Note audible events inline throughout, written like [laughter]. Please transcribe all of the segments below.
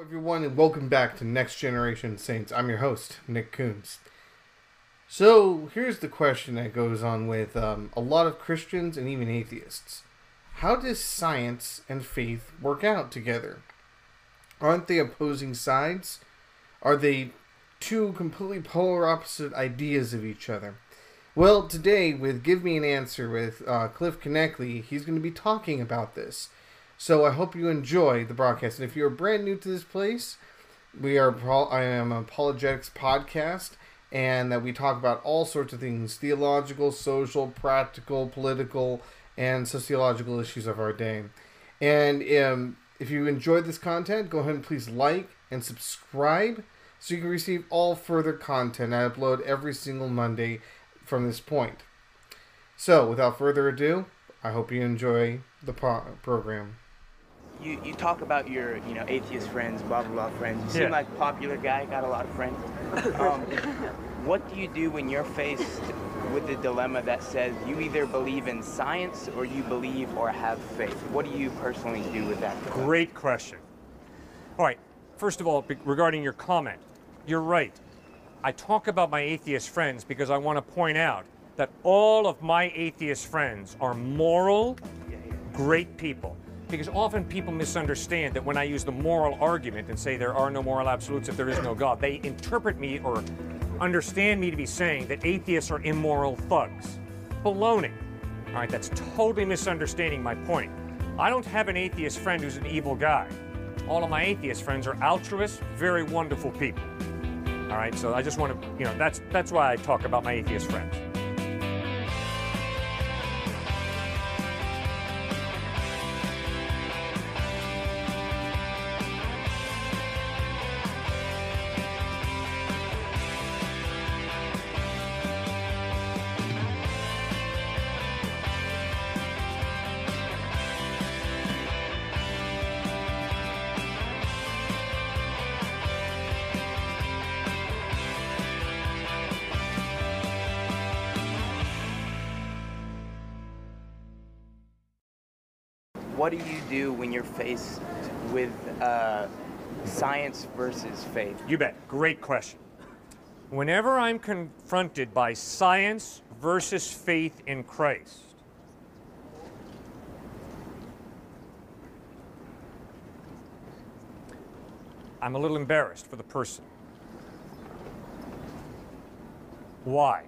everyone, and welcome back to Next Generation Saints. I'm your host, Nick Kunze. So, here's the question that goes on with um, a lot of Christians and even atheists How does science and faith work out together? Aren't they opposing sides? Are they two completely polar opposite ideas of each other? Well, today, with Give Me an Answer with uh, Cliff Knechtle, he's going to be talking about this. So I hope you enjoy the broadcast. And if you're brand new to this place, we are I am apologetics podcast, and that we talk about all sorts of things: theological, social, practical, political, and sociological issues of our day. And um, if you enjoyed this content, go ahead and please like and subscribe so you can receive all further content I upload every single Monday from this point. So, without further ado, I hope you enjoy the pro- program you, you talk about your you know atheist friends, blah blah blah friends. You seem Yeah. like a popular guy, got a lot of friends. Um, [laughs] what do you do when you're faced with the dilemma that says you either believe in science or you believe or have faith? What do you personally do with that? dilemma? Great question. All right, first of all, regarding your comment, you're right. I talk about my atheist friends because I want to point out that all of my atheist friends are moral, great people. Because often people misunderstand that when I use the moral argument and say there are no moral absolutes if there is no God, they interpret me or understand me to be saying that atheists are immoral thugs. Baloney. All right, that's totally misunderstanding my point. I don't have an atheist friend who's an evil guy. All of my atheist friends are altruists, very wonderful people. All right, so I just want to, you know, that's that's why I talk about my atheist friends. Do when you're faced with uh, science versus faith? You bet. Great question. Whenever I'm confronted by science versus faith in Christ, I'm a little embarrassed for the person. Why?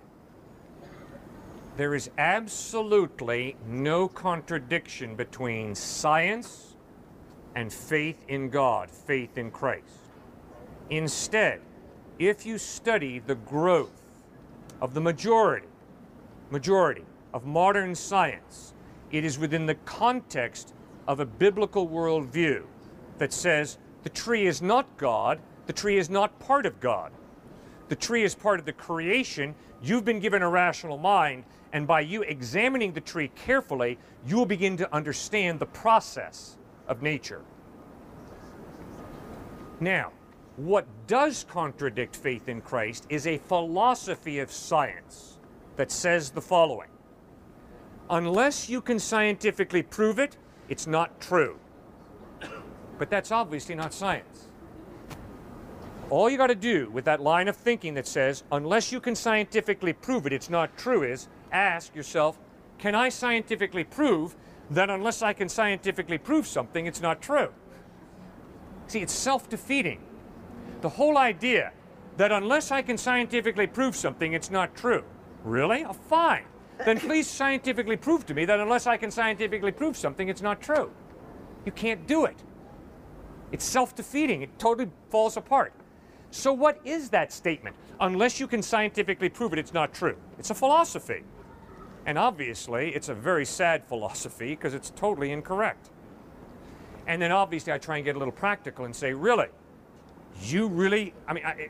There is absolutely no contradiction between science and faith in God, faith in Christ. Instead, if you study the growth of the majority, majority of modern science, it is within the context of a biblical worldview that says the tree is not God, the tree is not part of God. The tree is part of the creation. You've been given a rational mind, and by you examining the tree carefully, you will begin to understand the process of nature. Now, what does contradict faith in Christ is a philosophy of science that says the following Unless you can scientifically prove it, it's not true. But that's obviously not science. All you got to do with that line of thinking that says, unless you can scientifically prove it, it's not true, is ask yourself, can I scientifically prove that unless I can scientifically prove something, it's not true? See, it's self defeating. The whole idea that unless I can scientifically prove something, it's not true. Really? Oh, fine. Then please scientifically prove to me that unless I can scientifically prove something, it's not true. You can't do it. It's self defeating, it totally falls apart. So, what is that statement? Unless you can scientifically prove it, it's not true. It's a philosophy. And obviously, it's a very sad philosophy because it's totally incorrect. And then obviously, I try and get a little practical and say, really? You really? I mean, I, eh, eh,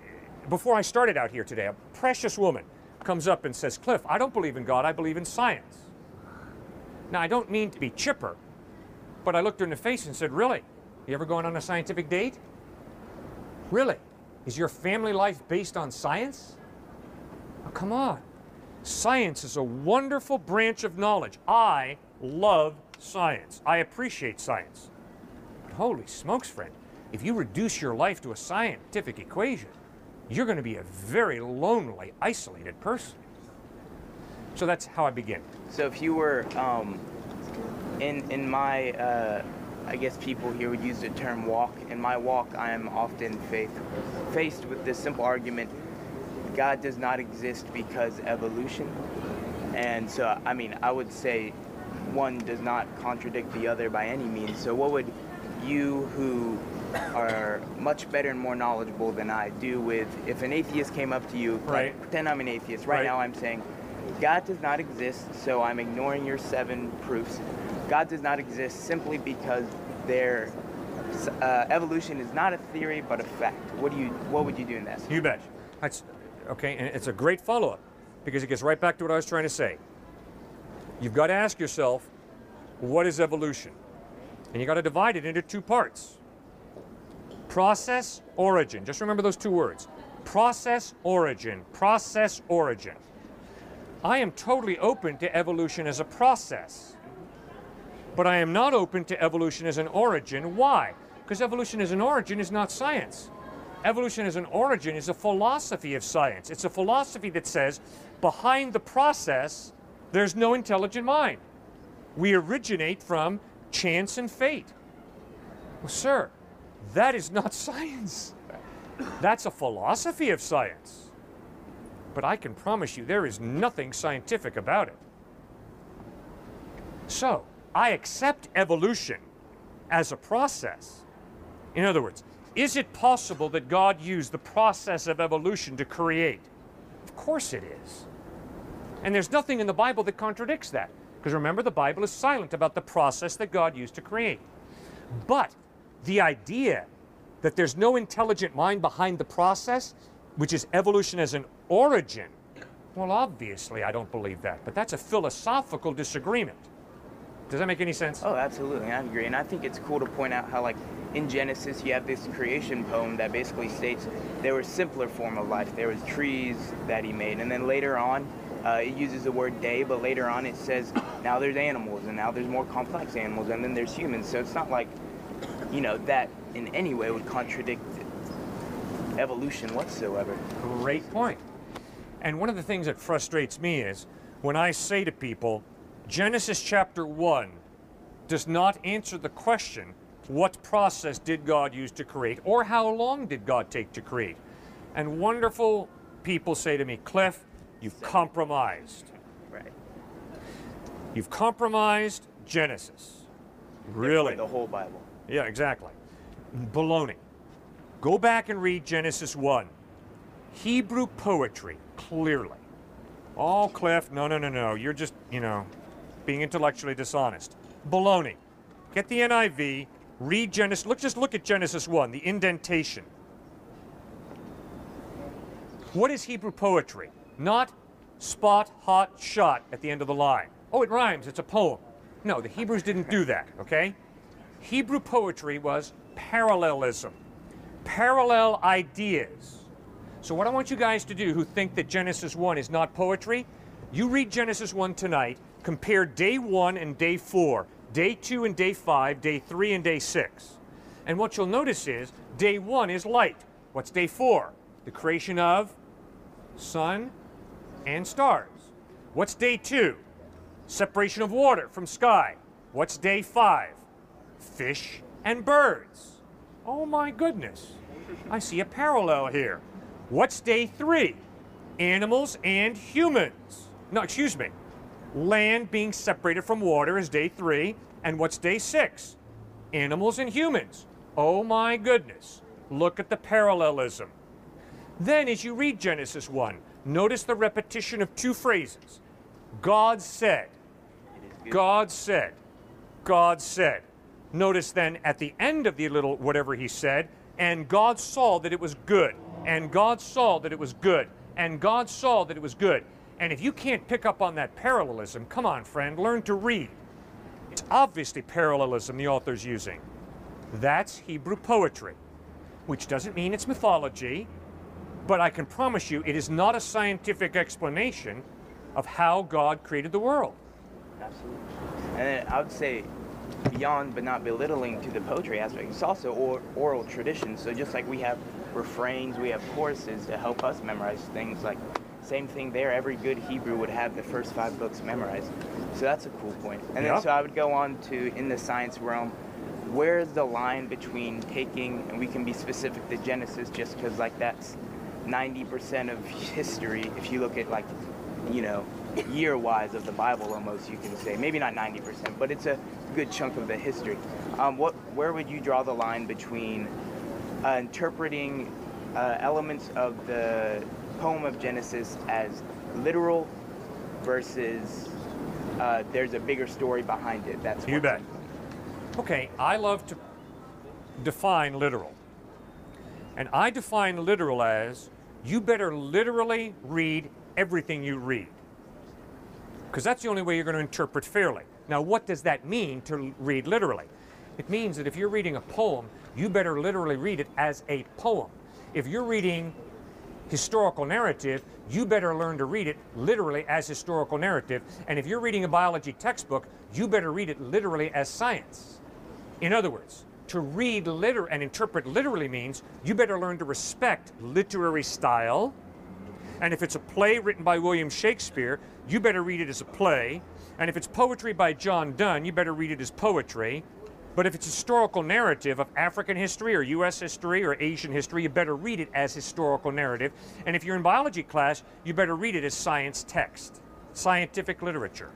before I started out here today, a precious woman comes up and says, Cliff, I don't believe in God, I believe in science. Now, I don't mean to be chipper, but I looked her in the face and said, Really? You ever going on a scientific date? Really? Is your family life based on science? Oh, come on. Science is a wonderful branch of knowledge. I love science. I appreciate science. But holy smokes, friend. if you reduce your life to a scientific equation, you're going to be a very lonely, isolated person. So that's how I begin. So if you were um, in in my, uh, I guess people here would use the term walk. In my walk, I am often faith, faced with this simple argument: God does not exist because evolution. And so, I mean, I would say one does not contradict the other by any means. So, what would you, who are much better and more knowledgeable than I, do with if an atheist came up to you? like, Right. pretend I'm an atheist. Right, Right. now, I'm saying God does not exist, so I'm ignoring your seven proofs. God does not exist simply because their uh, evolution is not a theory but a fact. What do you? What would you do in that? You bet. That's okay, and it's a great follow-up because it gets right back to what I was trying to say. You've got to ask yourself, what is evolution? And you got to divide it into two parts. Process, origin. Just remember those two words. Process, origin. Process, origin. I am totally open to evolution as a process. But I am not open to evolution as an origin. Why? Because evolution as an origin is not science. Evolution as an origin is a philosophy of science. It's a philosophy that says behind the process, there's no intelligent mind. We originate from chance and fate. Well, sir, that is not [laughs] science. That's a philosophy of science. But I can promise you there is nothing scientific about it. So, I accept evolution as a process. In other words, is it possible that God used the process of evolution to create? Of course it is. And there's nothing in the Bible that contradicts that. Because remember, the Bible is silent about the process that God used to create. But the idea that there's no intelligent mind behind the process, which is evolution as an origin, well, obviously, I don't believe that. But that's a philosophical disagreement. Does that make any sense? Oh, absolutely, I agree, and I think it's cool to point out how, like, in Genesis, you have this creation poem that basically states there was simpler form of life. There was trees that he made, and then later on, uh, it uses the word day, but later on it says now there's animals, and now there's more complex animals, and then there's humans. So it's not like, you know, that in any way would contradict evolution whatsoever. Great point. And one of the things that frustrates me is when I say to people, Genesis chapter 1 does not answer the question, what process did God use to create, or how long did God take to create? And wonderful people say to me, Cliff, you've compromised. Right. You've compromised Genesis. Really? The whole Bible. Yeah, exactly. Baloney. Go back and read Genesis 1. Hebrew poetry, clearly. Oh, Cliff, no, no, no, no. You're just, you know, being intellectually dishonest. Baloney. Get the NIV, read Genesis. Look, just look at Genesis 1, the indentation. What is Hebrew poetry? Not spot, hot, shot at the end of the line. Oh, it rhymes, it's a poem. No, the Hebrews didn't do that, okay? Hebrew poetry was parallelism, parallel ideas. So, what I want you guys to do who think that Genesis 1 is not poetry, you read Genesis 1 tonight, compare day 1 and day 4, day 2 and day 5, day 3 and day 6. And what you'll notice is day 1 is light. What's day 4? The creation of sun and stars. What's day 2? Separation of water from sky. What's day 5? Fish and birds. Oh my goodness. I see a parallel here. What's day 3? Animals and humans. No, excuse me. Land being separated from water is day 3. And what's day 6? Animals and humans. Oh my goodness. Look at the parallelism. Then, as you read Genesis 1, notice the repetition of two phrases God said. God said, God said. Notice then at the end of the little whatever he said, and God saw that it was good, and God saw that it was good, and God saw that it was good. And if you can't pick up on that parallelism, come on, friend, learn to read. It's obviously parallelism the author's using. That's Hebrew poetry, which doesn't mean it's mythology, but I can promise you it is not a scientific explanation of how God created the world. Absolutely. And I would say beyond but not belittling to the poetry aspect, it's also or, oral tradition. So just like we have refrains, we have choruses to help us memorize things. Like same thing there. Every good Hebrew would have the first five books memorized. So that's a cool point. And Yeah. then so I would go on to in the science realm. Where's the line between taking, and we can be specific to Genesis just because, like, that's 90% of history. If you look at, like, you know, year wise of the Bible, almost, you can say. Maybe not 90%, but it's a good chunk of the history. Um, what, where would you draw the line between uh, interpreting uh, elements of the poem of Genesis as literal versus uh, there's a bigger story behind it? That's You bet. Okay, I love to define literal. And I define literal as you better literally read everything you read. Because that's the only way you're going to interpret fairly. Now, what does that mean to read literally? It means that if you're reading a poem, you better literally read it as a poem. If you're reading historical narrative, you better learn to read it literally as historical narrative. And if you're reading a biology textbook, you better read it literally as science. In other words, to read liter and interpret literally means you better learn to respect literary style. And if it's a play written by William Shakespeare, you better read it as a play. And if it's poetry by John Donne, you better read it as poetry. But if it's historical narrative of African history or US history or Asian history, you better read it as historical narrative. And if you're in biology class, you better read it as science text, scientific literature.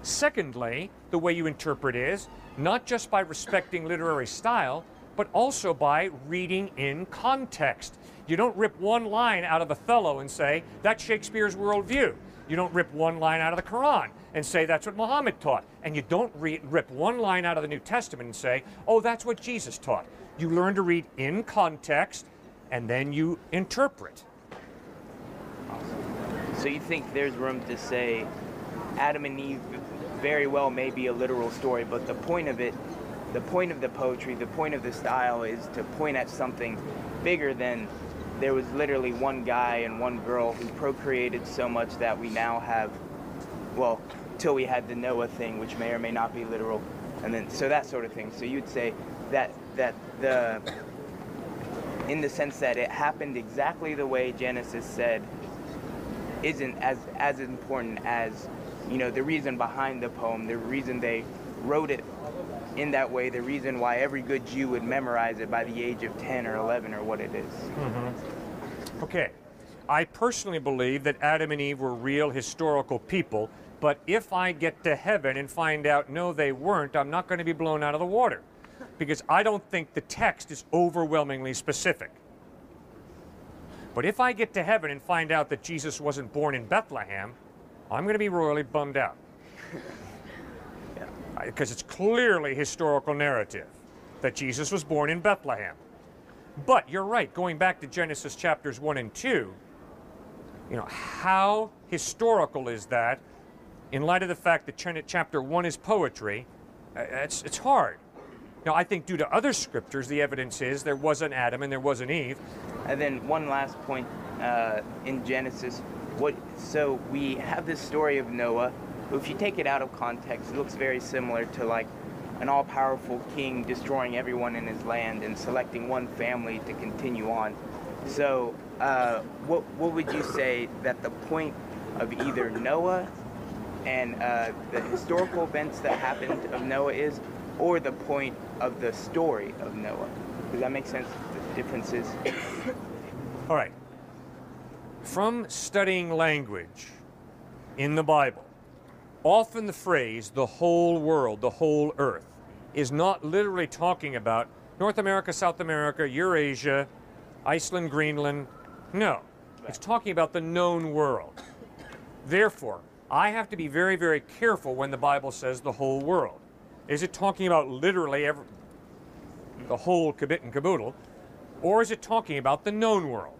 Secondly, the way you interpret is not just by respecting literary style, but also by reading in context. You don't rip one line out of Othello and say, that's Shakespeare's worldview. You don't rip one line out of the Quran and say that's what Muhammad taught. And you don't rip one line out of the New Testament and say, oh, that's what Jesus taught. You learn to read in context and then you interpret. So you think there's room to say Adam and Eve very well may be a literal story, but the point of it, the point of the poetry, the point of the style is to point at something bigger than there was literally one guy and one girl who procreated so much that we now have, well, till we had the Noah thing, which may or may not be literal, and then so that sort of thing. So you'd say that that the in the sense that it happened exactly the way Genesis said isn't as as important as you know the reason behind the poem, the reason they wrote it in that way, the reason why every good Jew would memorize it by the age of 10 or 11 or what it is. Mm-hmm. Okay. I personally believe that Adam and Eve were real historical people, but if I get to heaven and find out no, they weren't, I'm not going to be blown out of the water because I don't think the text is overwhelmingly specific. But if I get to heaven and find out that Jesus wasn't born in Bethlehem, I'm going to be royally bummed out. Because it's clearly historical narrative that Jesus was born in Bethlehem. But you're right, going back to Genesis chapters 1 and 2, you know, how historical is that in light of the fact that chapter 1 is poetry? Uh, It's, it's hard. Now, I think due to other scriptures, the evidence is there was an Adam and there was an Eve. And then one last point uh, in Genesis, what so we have this story of Noah, who if you take it out of context, it looks very similar to like an all-powerful king destroying everyone in his land and selecting one family to continue on. So, uh, what what would you say that the point of either Noah and uh, the historical events that happened of Noah is, or the point of the story of Noah? Does that make sense? The differences. All right. From studying language in the Bible, often the phrase the whole world, the whole earth, is not literally talking about North America, South America, Eurasia, Iceland, Greenland. No. It's talking about the known world. Therefore, I have to be very, very careful when the Bible says the whole world. Is it talking about literally every, the whole kabit and caboodle, or is it talking about the known world?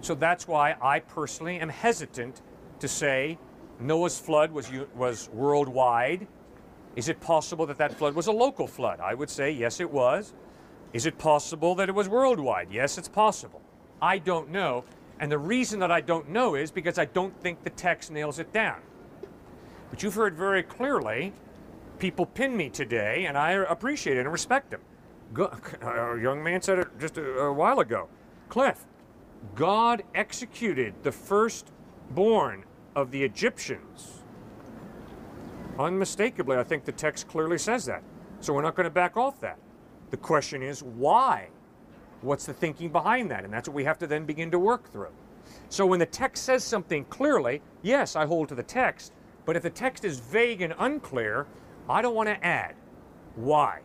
So that's why I personally am hesitant to say Noah's flood was, was worldwide. Is it possible that that flood was a local flood? I would say yes, it was. Is it possible that it was worldwide? Yes, it's possible. I don't know. And the reason that I don't know is because I don't think the text nails it down. But you've heard very clearly people pin me today, and I appreciate it and respect them. Go, [laughs] a young man said it just a, a while ago. Cliff, God executed the firstborn of the Egyptians. Unmistakably, I think the text clearly says that. So we're not going to back off that. The question is why? What's the thinking behind that? And that's what we have to then begin to work through. So when the text says something clearly, yes, I hold to the text. But if the text is vague and unclear, I don't want to add. Why?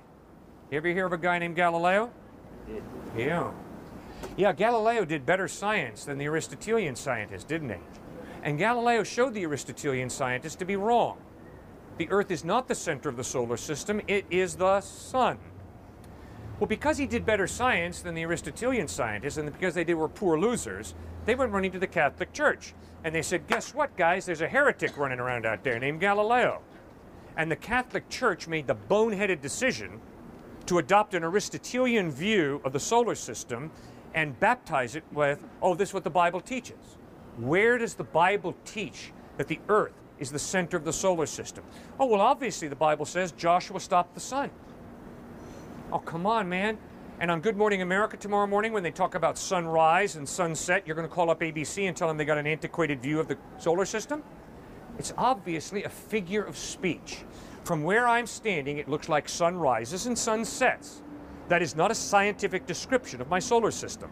You ever hear of a guy named Galileo? Yeah. Yeah, Galileo did better science than the Aristotelian scientist, didn't he? And Galileo showed the Aristotelian scientists to be wrong. The Earth is not the center of the solar system, it is the sun. Well, because he did better science than the Aristotelian scientists, and because they did, were poor losers, they went running to the Catholic Church. And they said, Guess what, guys? There's a heretic running around out there named Galileo. And the Catholic Church made the boneheaded decision to adopt an Aristotelian view of the solar system and baptize it with, oh, this is what the Bible teaches. Where does the Bible teach that the earth is the center of the solar system? Oh, well, obviously the Bible says Joshua stopped the sun. Oh, come on, man. And on Good Morning America tomorrow morning, when they talk about sunrise and sunset, you're going to call up ABC and tell them they got an antiquated view of the solar system? It's obviously a figure of speech. From where I'm standing, it looks like sun rises and sun sets. That is not a scientific description of my solar system.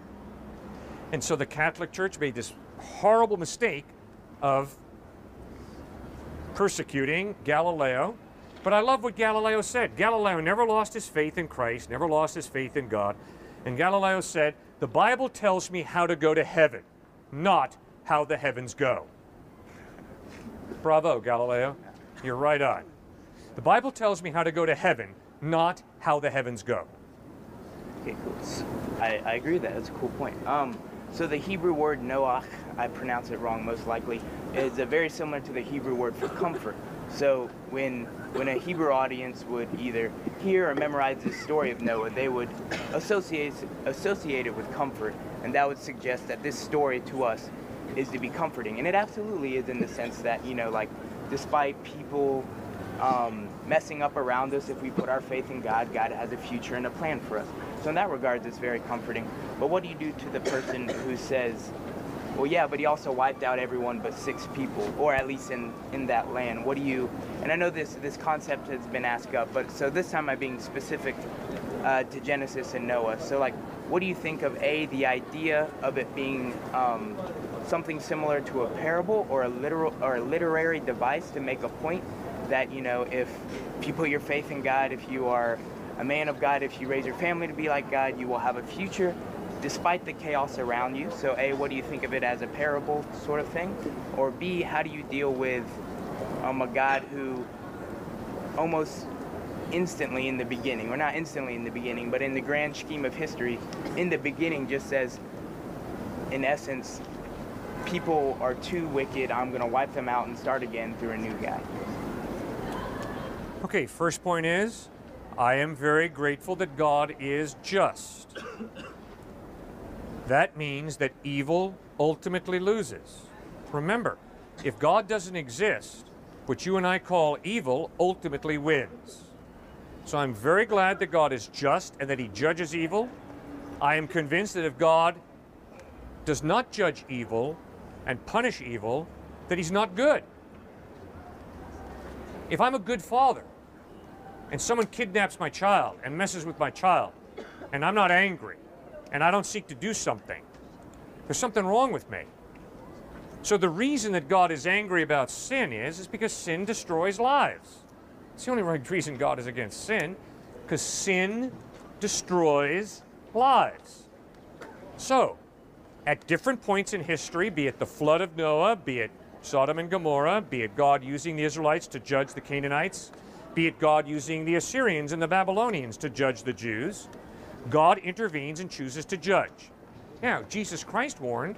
And so the Catholic Church made this horrible mistake of persecuting Galileo. But I love what Galileo said. Galileo never lost his faith in Christ, never lost his faith in God. And Galileo said, The Bible tells me how to go to heaven, not how the heavens go. Bravo, Galileo. You're right on. The Bible tells me how to go to heaven, not how the heavens go. Okay, cool. I, I agree with that. That's a cool point. Um, so the Hebrew word Noach, I pronounce it wrong most likely, is a very similar to the Hebrew word for comfort. So when when a Hebrew audience would either hear or memorize the story of Noah, they would associate associate it with comfort, and that would suggest that this story to us is to be comforting, and it absolutely is in the sense that you know, like, despite people um, messing up around us, if we put our faith in God, God has a future and a plan for us. So in that regard, it's very comforting. But what do you do to the person who says, well, yeah, but he also wiped out everyone but six people, or at least in, in that land. What do you, and I know this, this concept has been asked up, but so this time I'm being specific uh, to Genesis and Noah. So like, what do you think of A, the idea of it being um, something similar to a parable or a literal or a literary device to make a point that, you know, if, if you put your faith in God, if you are a man of God, if you raise your family to be like God, you will have a future despite the chaos around you. So, A, what do you think of it as a parable sort of thing? Or B, how do you deal with um, a God who almost instantly in the beginning, or not instantly in the beginning, but in the grand scheme of history, in the beginning just says, in essence, people are too wicked, I'm going to wipe them out and start again through a new guy. Okay, first point is I am very grateful that God is just. That means that evil ultimately loses. Remember, if God doesn't exist, what you and I call evil ultimately wins. So I'm very glad that God is just and that He judges evil. I am convinced that if God does not judge evil and punish evil, that He's not good. If I'm a good father and someone kidnaps my child and messes with my child, and I'm not angry, and I don't seek to do something, there's something wrong with me. So the reason that God is angry about sin is, is because sin destroys lives. It's the only right [laughs] reason God is against sin, because sin destroys lives. So, at different points in history, be it the flood of Noah, be it Sodom and Gomorrah, be it God using the Israelites to judge the Canaanites, be it God using the Assyrians and the Babylonians to judge the Jews, God intervenes and chooses to judge. Now, Jesus Christ warned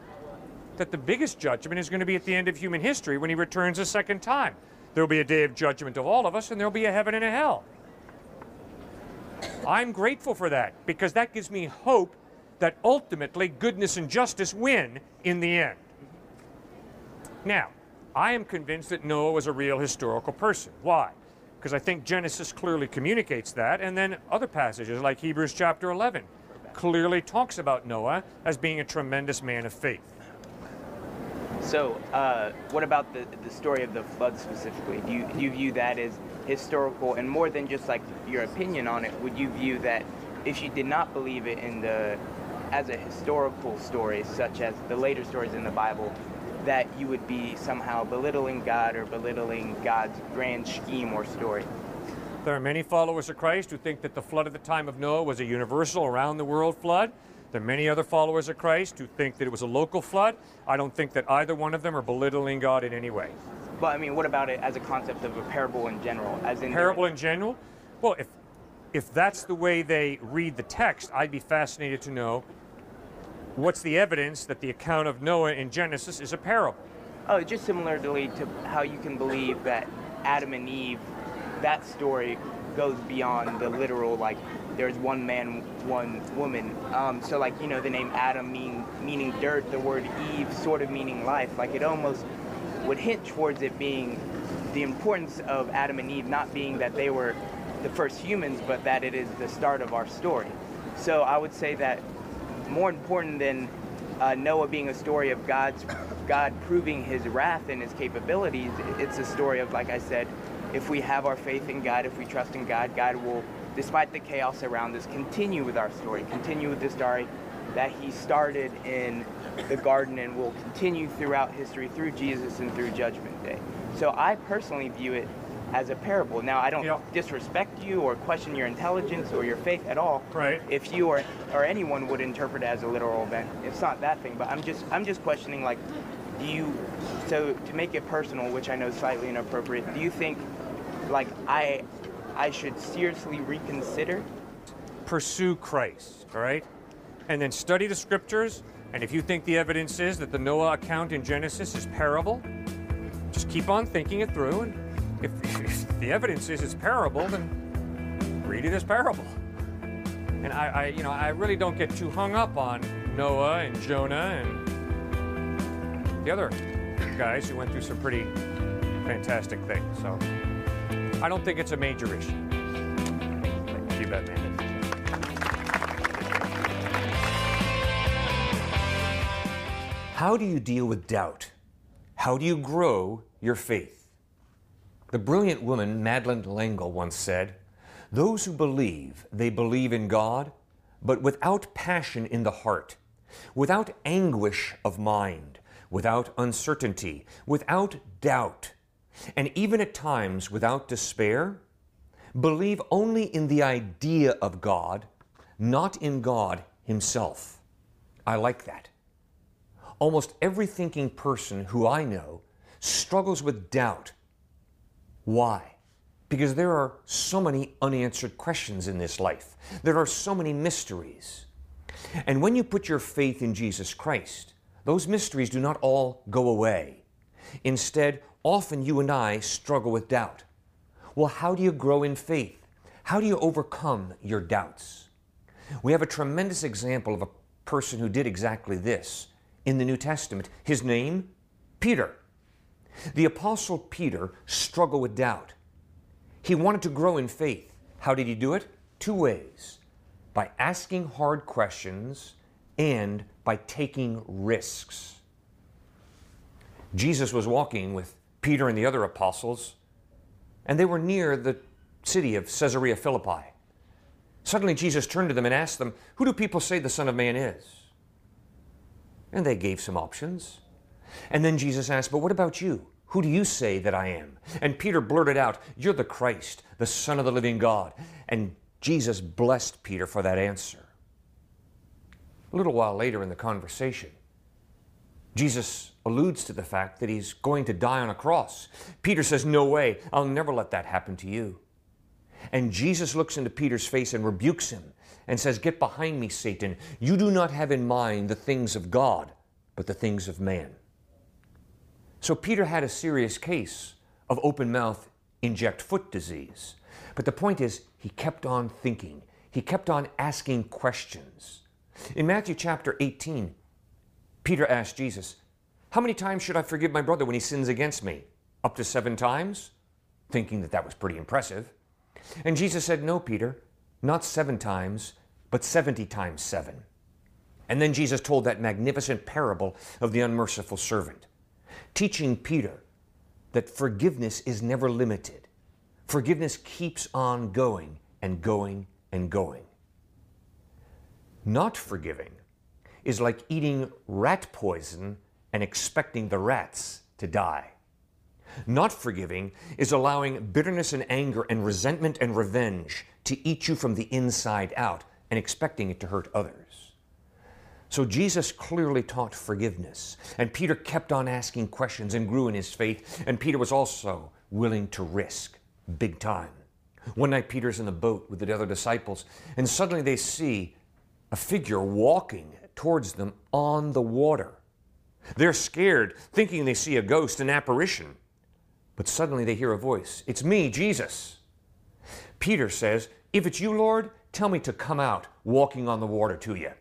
that the biggest judgment is going to be at the end of human history when he returns a second time. There'll be a day of judgment of all of us, and there'll be a heaven and a hell. I'm grateful for that because that gives me hope that ultimately goodness and justice win in the end. Now, I am convinced that Noah was a real historical person. Why? Because I think Genesis clearly communicates that, and then other passages like Hebrews chapter 11 clearly talks about Noah as being a tremendous man of faith. So, uh, what about the, the story of the flood specifically? Do you, do you view that as historical and more than just like your opinion on it? Would you view that if you did not believe it in the as a historical story, such as the later stories in the Bible, that you would be somehow belittling God or belittling God's grand scheme or story? There are many followers of Christ who think that the flood at the time of Noah was a universal around the world flood. There are many other followers of Christ who think that it was a local flood. I don't think that either one of them are belittling God in any way. But I mean, what about it as a concept of a parable in general? As in Parable in general? Well, if if that's the way they read the text, I'd be fascinated to know what's the evidence that the account of Noah in Genesis is a parable. Oh, just similarly to how you can believe that Adam and Eve, that story goes beyond the literal like there's one man, one woman. Um, so like you know the name Adam mean meaning dirt, the word Eve sort of meaning life. Like it almost would hint towards it being the importance of Adam and Eve not being that they were the first humans, but that it is the start of our story. So I would say that more important than uh, Noah being a story of God's God proving His wrath and His capabilities, it's a story of, like I said, if we have our faith in God, if we trust in God, God will, despite the chaos around us, continue with our story, continue with the story that He started in the garden and will continue throughout history through Jesus and through Judgment Day. So I personally view it as a parable. Now, I don't Yeah. disrespect you or question your intelligence or your faith at all. Right. If you or or anyone would interpret it as a literal event, it's not that thing. But I'm just I'm just questioning like, do you? So to make it personal, which I know is slightly inappropriate, do you think like I I should seriously reconsider? Pursue Christ, all right? And then study the scriptures. And if you think the evidence is that the Noah account in Genesis is parable, just keep on thinking it through. And if, the evidence is it's parable, then read it as parable. And I, I, you know, I really don't get too hung up on Noah and Jonah and the other guys who went through some pretty fantastic things. So I don't think it's a major issue. You bet, man. How do you deal with doubt? How do you grow your faith? The brilliant woman Madeleine L'Engle once said, Those who believe, they believe in God, but without passion in the heart, without anguish of mind, without uncertainty, without doubt, and even at times without despair, believe only in the idea of God, not in God Himself. I like that. Almost every thinking person who I know struggles with doubt. Why? Because there are so many unanswered questions in this life. There are so many mysteries. And when you put your faith in Jesus Christ, those mysteries do not all go away. Instead, often you and I struggle with doubt. Well, how do you grow in faith? How do you overcome your doubts? We have a tremendous example of a person who did exactly this in the New Testament. His name, Peter. The Apostle Peter struggled with doubt. He wanted to grow in faith. How did he do it? Two ways by asking hard questions and by taking risks. Jesus was walking with Peter and the other apostles, and they were near the city of Caesarea Philippi. Suddenly, Jesus turned to them and asked them, Who do people say the Son of Man is? And they gave some options. And then Jesus asked, But what about you? Who do you say that I am? And Peter blurted out, You're the Christ, the Son of the living God. And Jesus blessed Peter for that answer. A little while later in the conversation, Jesus alludes to the fact that he's going to die on a cross. Peter says, No way, I'll never let that happen to you. And Jesus looks into Peter's face and rebukes him and says, Get behind me, Satan. You do not have in mind the things of God, but the things of man. So Peter had a serious case of open mouth inject foot disease. But the point is, he kept on thinking, he kept on asking questions. In Matthew chapter 18, Peter asked Jesus, How many times should I forgive my brother when he sins against me? Up to seven times? thinking that that was pretty impressive. And Jesus said, No, Peter, not seven times, but 70 times seven. And then Jesus told that magnificent parable of the unmerciful servant, teaching Peter that forgiveness is never limited. Forgiveness keeps on going and going and going. Not forgiving is like eating rat poison and expecting the rats to die. Not forgiving is allowing bitterness and anger and resentment and revenge to eat you from the inside out and expecting it to hurt others. So Jesus clearly taught forgiveness, and Peter kept on asking questions and grew in his faith, and Peter was also willing to risk big time. One night, Peter's in the boat with the other disciples, and suddenly they see a figure walking towards them on the water. They're scared, thinking they see a ghost, an apparition. But suddenly they hear a voice It's me, Jesus. Peter says, If it's you, Lord, tell me to come out walking on the water to you.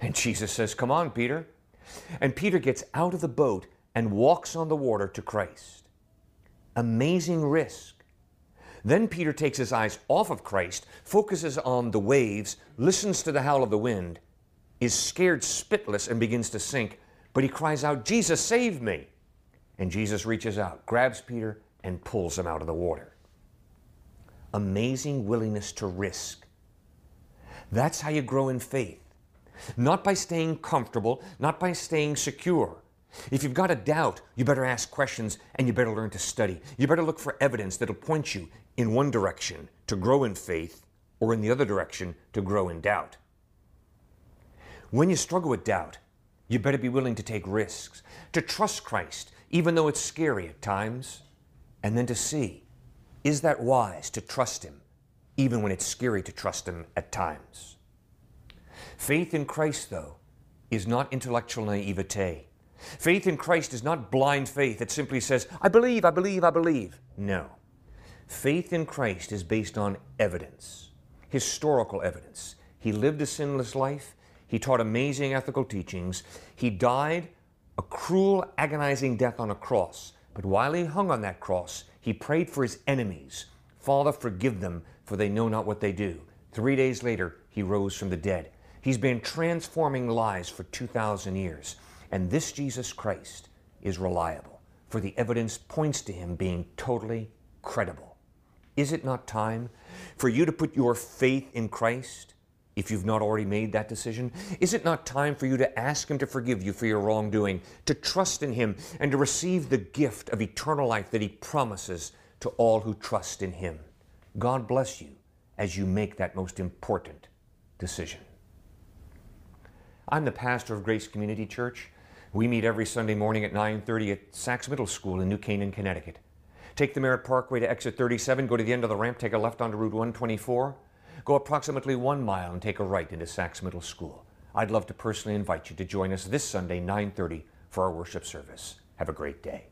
And Jesus says, Come on, Peter. And Peter gets out of the boat and walks on the water to Christ. Amazing risk. Then Peter takes his eyes off of Christ, focuses on the waves, listens to the howl of the wind, is scared spitless, and begins to sink. But he cries out, Jesus, save me. And Jesus reaches out, grabs Peter, and pulls him out of the water. Amazing willingness to risk. That's how you grow in faith. Not by staying comfortable, not by staying secure. If you've got a doubt, you better ask questions and you better learn to study. You better look for evidence that'll point you in one direction to grow in faith or in the other direction to grow in doubt. When you struggle with doubt, you better be willing to take risks, to trust Christ, even though it's scary at times, and then to see is that wise to trust Him, even when it's scary to trust Him at times? Faith in Christ, though, is not intellectual naivete. Faith in Christ is not blind faith that simply says, I believe, I believe, I believe. No. Faith in Christ is based on evidence, historical evidence. He lived a sinless life. He taught amazing ethical teachings. He died a cruel, agonizing death on a cross. But while he hung on that cross, he prayed for his enemies Father, forgive them, for they know not what they do. Three days later, he rose from the dead. He's been transforming lives for 2,000 years. And this Jesus Christ is reliable, for the evidence points to him being totally credible. Is it not time for you to put your faith in Christ? if you've not already made that decision? Is it not time for you to ask Him to forgive you for your wrongdoing, to trust in Him, and to receive the gift of eternal life that He promises to all who trust in Him? God bless you as you make that most important decision. I'm the pastor of Grace Community Church. We meet every Sunday morning at 9:30 at Saxe Middle School in New Canaan, Connecticut. Take the Merritt Parkway to exit 37, go to the end of the ramp, take a left onto Route 124 Go approximately one mile and take a right into Saxe Middle School. I'd love to personally invite you to join us this Sunday, 9:30, for our worship service. Have a great day.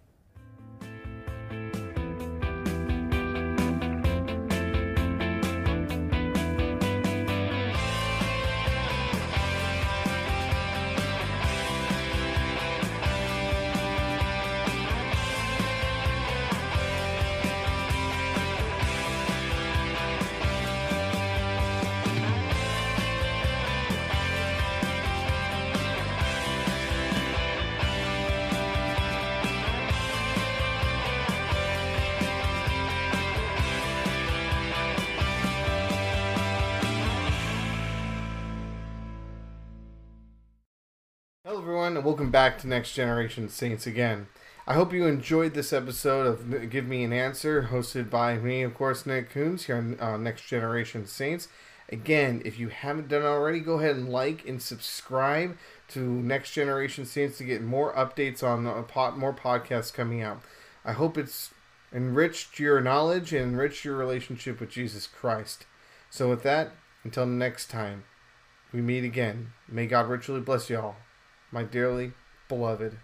Everyone, and welcome back to Next Generation Saints again. I hope you enjoyed this episode of Give Me an Answer, hosted by me, of course, Nick Kunze, here on uh, Next Generation Saints. Again, if you haven't done already, go ahead and like and subscribe to Next Generation Saints to get more updates on uh, pot, more podcasts coming out. I hope it's enriched your knowledge and enriched your relationship with Jesus Christ. So, with that, until next time, we meet again. May God richly bless you all my dearly beloved